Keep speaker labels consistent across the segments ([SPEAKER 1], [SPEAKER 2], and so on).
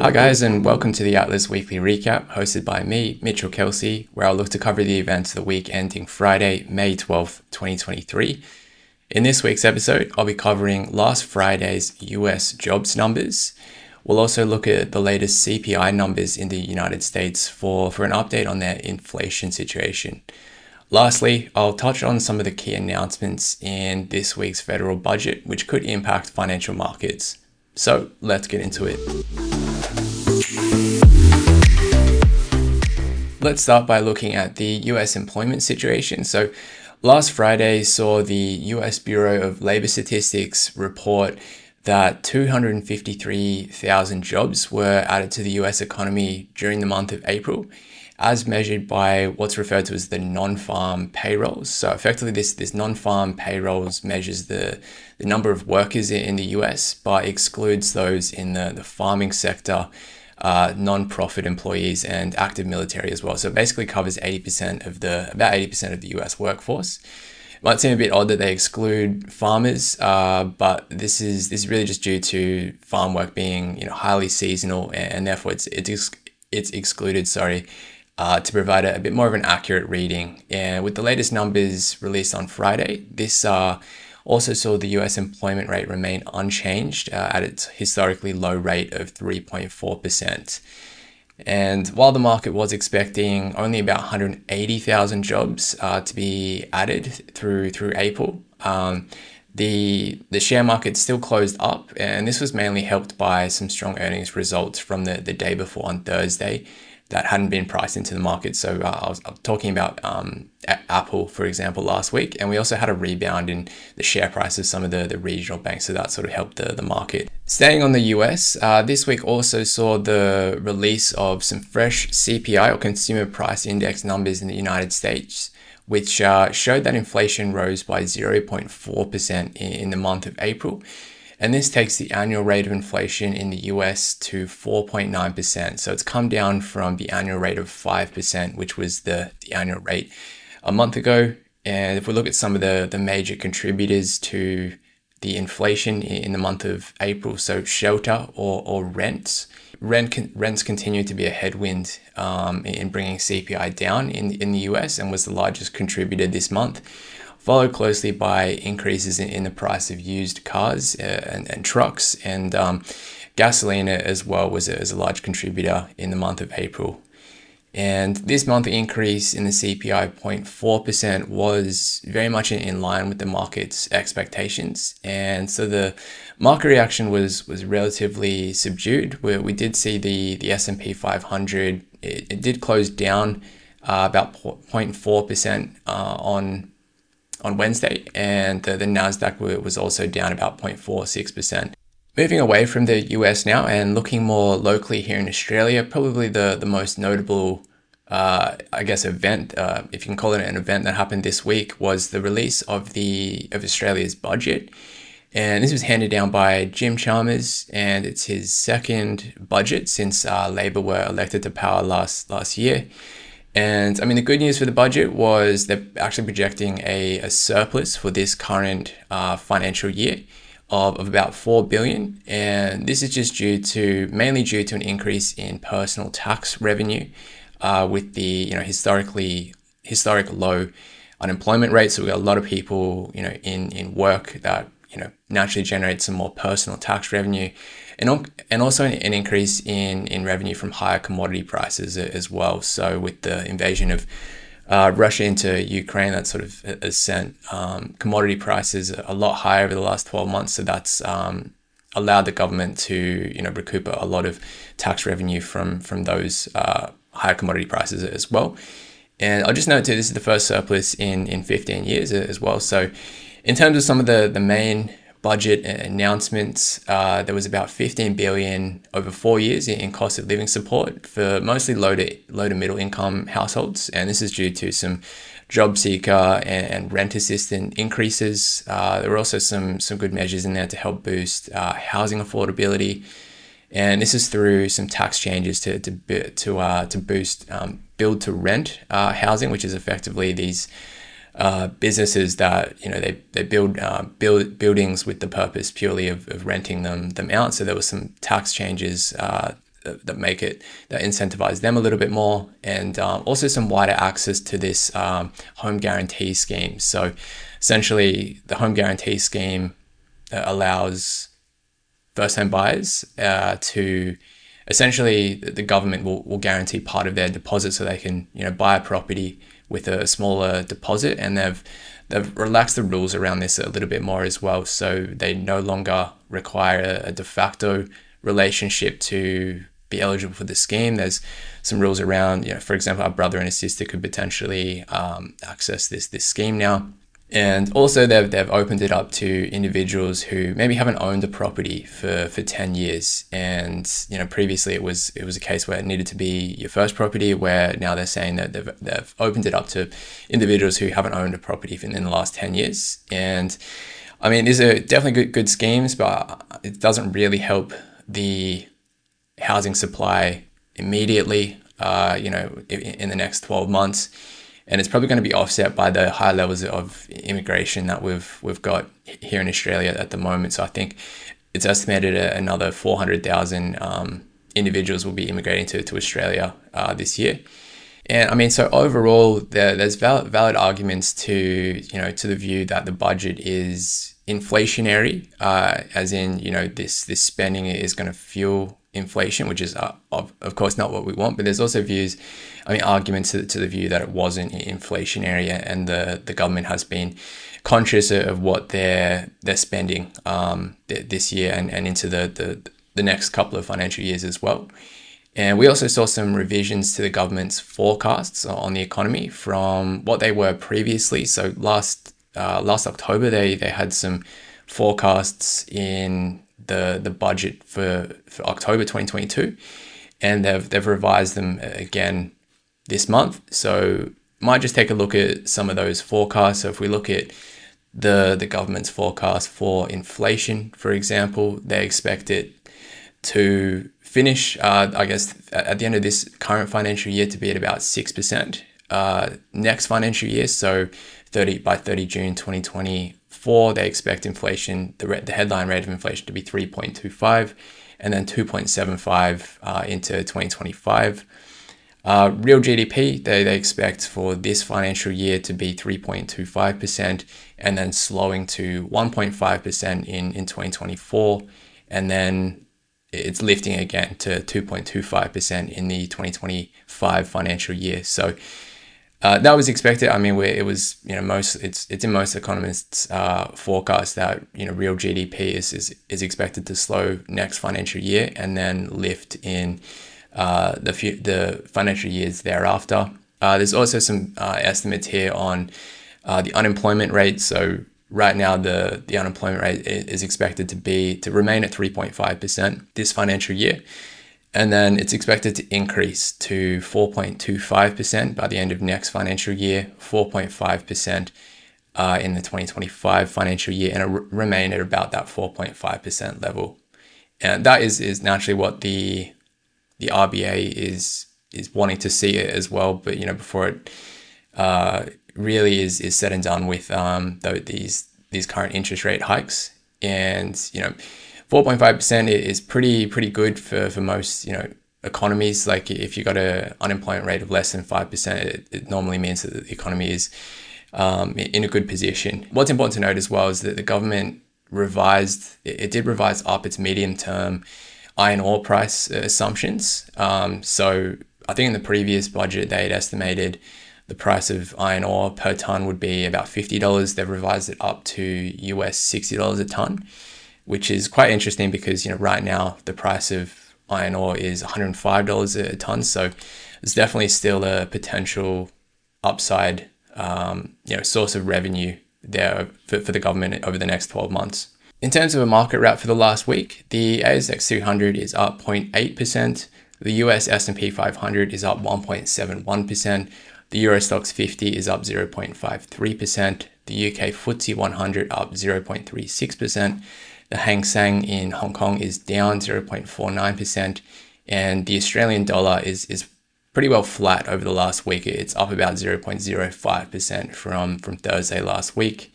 [SPEAKER 1] Hi, guys, and welcome to the Atlas Weekly Recap, hosted by me, Mitchell Kelsey, where I'll look to cover the events of the week ending Friday, May 12th, 2023. In this week's episode, I'll be covering last Friday's US jobs numbers. We'll also look at the latest CPI numbers in the United States for, for an update on their inflation situation. Lastly, I'll touch on some of the key announcements in this week's federal budget, which could impact financial markets. So let's get into it. Let's start by looking at the US employment situation. So, last Friday saw the US Bureau of Labor Statistics report that 253,000 jobs were added to the US economy during the month of April, as measured by what's referred to as the non-farm payrolls. So effectively, this this non-farm payrolls measures the the number of workers in the US, but excludes those in the, the farming sector, uh, non-profit employees, and active military as well. So it basically covers 80% of the about 80% of the US workforce. It might seem a bit odd that they exclude farmers, uh, but this is this is really just due to farm work being you know highly seasonal, and, and therefore it's it's it's excluded. Sorry, uh, to provide a, a, bit more of an accurate reading. And with the latest numbers released on Friday, this uh, also saw the US employment rate remain unchanged uh, at its historically low rate of 3.4%. And while the market was expecting only about 180,000 jobs uh, to be added through through April, um, the the share market still closed up, and this was mainly helped by some strong earnings results from the, the day before on Thursday, that hadn't been priced into the market. So uh, I, was, talking about um, Apple, for example, last week, and we also had a rebound in the share price of some of the, the regional banks. So that sort of helped the, the market. Staying on the US, uh, this week also saw the release of some fresh CPI or Consumer Price Index numbers in the United States, which uh, showed that inflation rose by 0.4% in, in the month of April and this takes the annual rate of inflation in the US to 4.9%. So it's come down from the annual rate of 5%, which was the, the annual rate a month ago. And if we look at some of the, the major contributors to the inflation in the month of April, so shelter or, or rents, rent con- rents continue to be a headwind um, in bringing CPI down in, in the US and was the largest contributor this month followed closely by increases in, in the price of used cars uh, and, and, trucks. And um, gasoline as well was a, was a large contributor in the month of April. And this month increase in the CPI 0.4% was very much in line with the market's expectations. And so the market reaction was was relatively subdued. Where we did see the, the S&P 500, it, it did close down uh, about 0.4% uh, on on Wednesday, and the, the Nasdaq was also down about 0.46%. Moving away from the US now and looking more locally here in Australia, probably the, the most notable, uh, I guess, event, uh, if you can call it an event that happened this week, was the release of the of Australia's budget. And this was handed down by Jim Chalmers, and it's his second budget since uh, Labor were elected to power last last year. And I mean, the good news for the budget was they're actually projecting a, a surplus for this current uh, financial year of, of about 4 billion. And this is just due to mainly due to an increase in personal tax revenue uh, with the, you know, historically historic low unemployment rate. So we got a lot of people, you know, in, in work that, you know, naturally generate some more personal tax revenue and, and also an increase in, in revenue from higher commodity prices as well. So with the invasion of uh, Russia into Ukraine, that sort of has sent um, commodity prices a lot higher over the last 12 months. So that's um, allowed the government to you know recoup a lot of tax revenue from from those uh, higher commodity prices as well. And I'll just note too, this is the first surplus in in 15 years as well. So in terms of some of the the main budget announcements, uh, there was about 15 billion over four years in cost of living support for mostly low to low to middle income households, and this is due to some job seeker and, and rent assistant increases. Uh, there were also some some good measures in there to help boost uh, housing affordability, and this is through some tax changes to to to uh, to boost um, build to rent uh, housing, which is effectively these uh, businesses that you know they they build uh, build buildings with the purpose purely of, of renting them them out. So there were some tax changes uh, that, that, make it that incentivize them a little bit more, and um, also some wider access to this um, home guarantee scheme. So essentially, the home guarantee scheme uh, allows first home buyers uh, to essentially the government will, will guarantee part of their deposit so they can you know buy a property with a smaller deposit and they've they've relaxed the rules around this a little bit more as well. So they no longer require a de facto relationship to be eligible for the scheme. There's some rules around you know for example a brother and a sister could potentially um, access this this scheme now and also, they've, they've opened it up to individuals who maybe haven't owned a property for, for 10 years. And, you know, previously it was, it was a case where it needed to be your first property, where now they're saying that they've, they've opened it up to individuals who haven't owned a property in, in the last 10 years. And I mean, these are definitely good, good schemes, but it doesn't really help the housing supply immediately, uh, you know, in, in the next 12 months and it's probably going to be offset by the high levels of immigration that we've we've got here in Australia at the moment. So I think it's estimated another 400,000 um, individuals will be immigrating to, to Australia uh, this year. And I mean, so overall, there, there's valid, valid arguments to you know to the view that the budget is inflationary, uh, as in you know this this spending is going to fuel inflation, which is uh, of, of course not what we want. But there's also views, I mean, arguments to, to the view that it wasn't inflationary, and the the government has been conscious of what they're they're spending um, this year and, and into the, the the next couple of financial years as well. And we also saw some revisions to the government's forecasts on the economy from what they were previously. So last uh, last October, they they had some forecasts in the the budget for, for October 2022, and they've they've revised them again this month. So might just take a look at some of those forecasts. So if we look at the the government's forecast for inflation, for example, they expect it to finish, uh, I guess, at the end of this current financial year to be at about six percent. Uh, next financial year, so 30 by 30 June 2020, four, they expect inflation, the, the headline rate of inflation to be 3.25 and then 2.75 uh, into 2025. Uh, real GDP, they, they expect for this financial year to be 3.25% and then slowing to 1.5% in, in 2024. And then it's lifting again to 2.25% in the 2025 financial year. So uh, that was expected. I mean, it was you know most it's it's in most economists' uh, forecast that you know real GDP is, is is expected to slow next financial year and then lift in uh, the few, the financial years thereafter. Uh, there's also some uh, estimates here on uh, the unemployment rate. So right now the the unemployment rate is expected to be to remain at 3.5 percent this financial year and then it's expected to increase to 4.25% by the end of next financial year, 4.5% uh, in the 2025 financial year, and r- remain at about that 4.5% level. And that is, is naturally what the the RBA is is wanting to see it as well. But you know, before it uh, really is is said and done with um, these these current interest rate hikes, and you know 4.5% is pretty pretty good for, for most you know economies. Like if you've got an unemployment rate of less than 5% it, it normally means that the economy is um, in a good position. What's important to note as well is that the government revised it, did revise up its medium term iron ore price assumptions. Um, so i think in the previous budget they had estimated the price of iron ore per ton would be about $50 they've revised it up to us $60 a ton which is quite interesting because you know right now the price of iron ore is $105 a ton, so there's definitely still a potential upside um, you know source of revenue there for, for the government over the next 12 months. In terms of a market wrap for the last week, the ASX 200 is up 0.8%, the US S&P 500 is up 1.71%, the Euro Stoxx 50 is up 0.53%, the UK FTSE 100 up 0.36%, the Hang Seng in Hong Kong is down 0.49%, and the Australian dollar is, is pretty well flat over the last week. It's up about 0.05% from, from Thursday last week.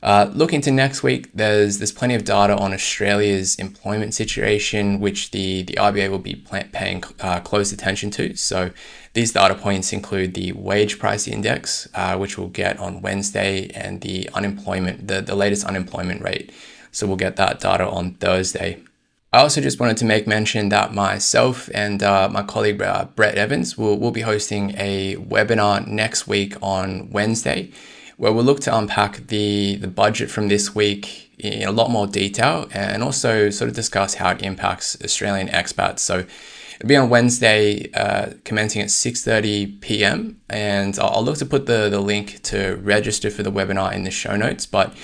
[SPEAKER 1] Uh, looking to next week, there's there's plenty of data on Australia's employment situation, which the, the RBA will be paying uh, close attention to. So these data points include the wage price index, uh, which we'll get on Wednesday, and the unemployment, the, the latest unemployment rate. So we'll get that data on Thursday. I also just wanted to make mention that myself and uh, my colleague uh, Brett Evans will, will be hosting a webinar next week on Wednesday, where we'll look to unpack the, the budget from this week in a lot more detail and also sort of discuss how it impacts Australian expats. So it'll be on Wednesday, uh, commencing at 6.30 p.m. And I'll, I'll look to put the, the link to register for the webinar in the show notes. But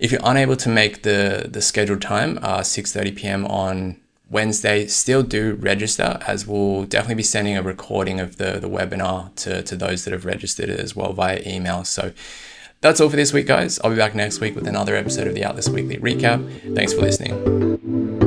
[SPEAKER 1] if you're unable to make the, the scheduled time, uh, 6.30 p.m. on Wednesday, still do register as we'll definitely be sending a recording of the, the webinar to, to those that have registered as well via email. So that's all for this week, guys. I'll be back next week with another episode of the Atlas Weekly Recap. Thanks for listening.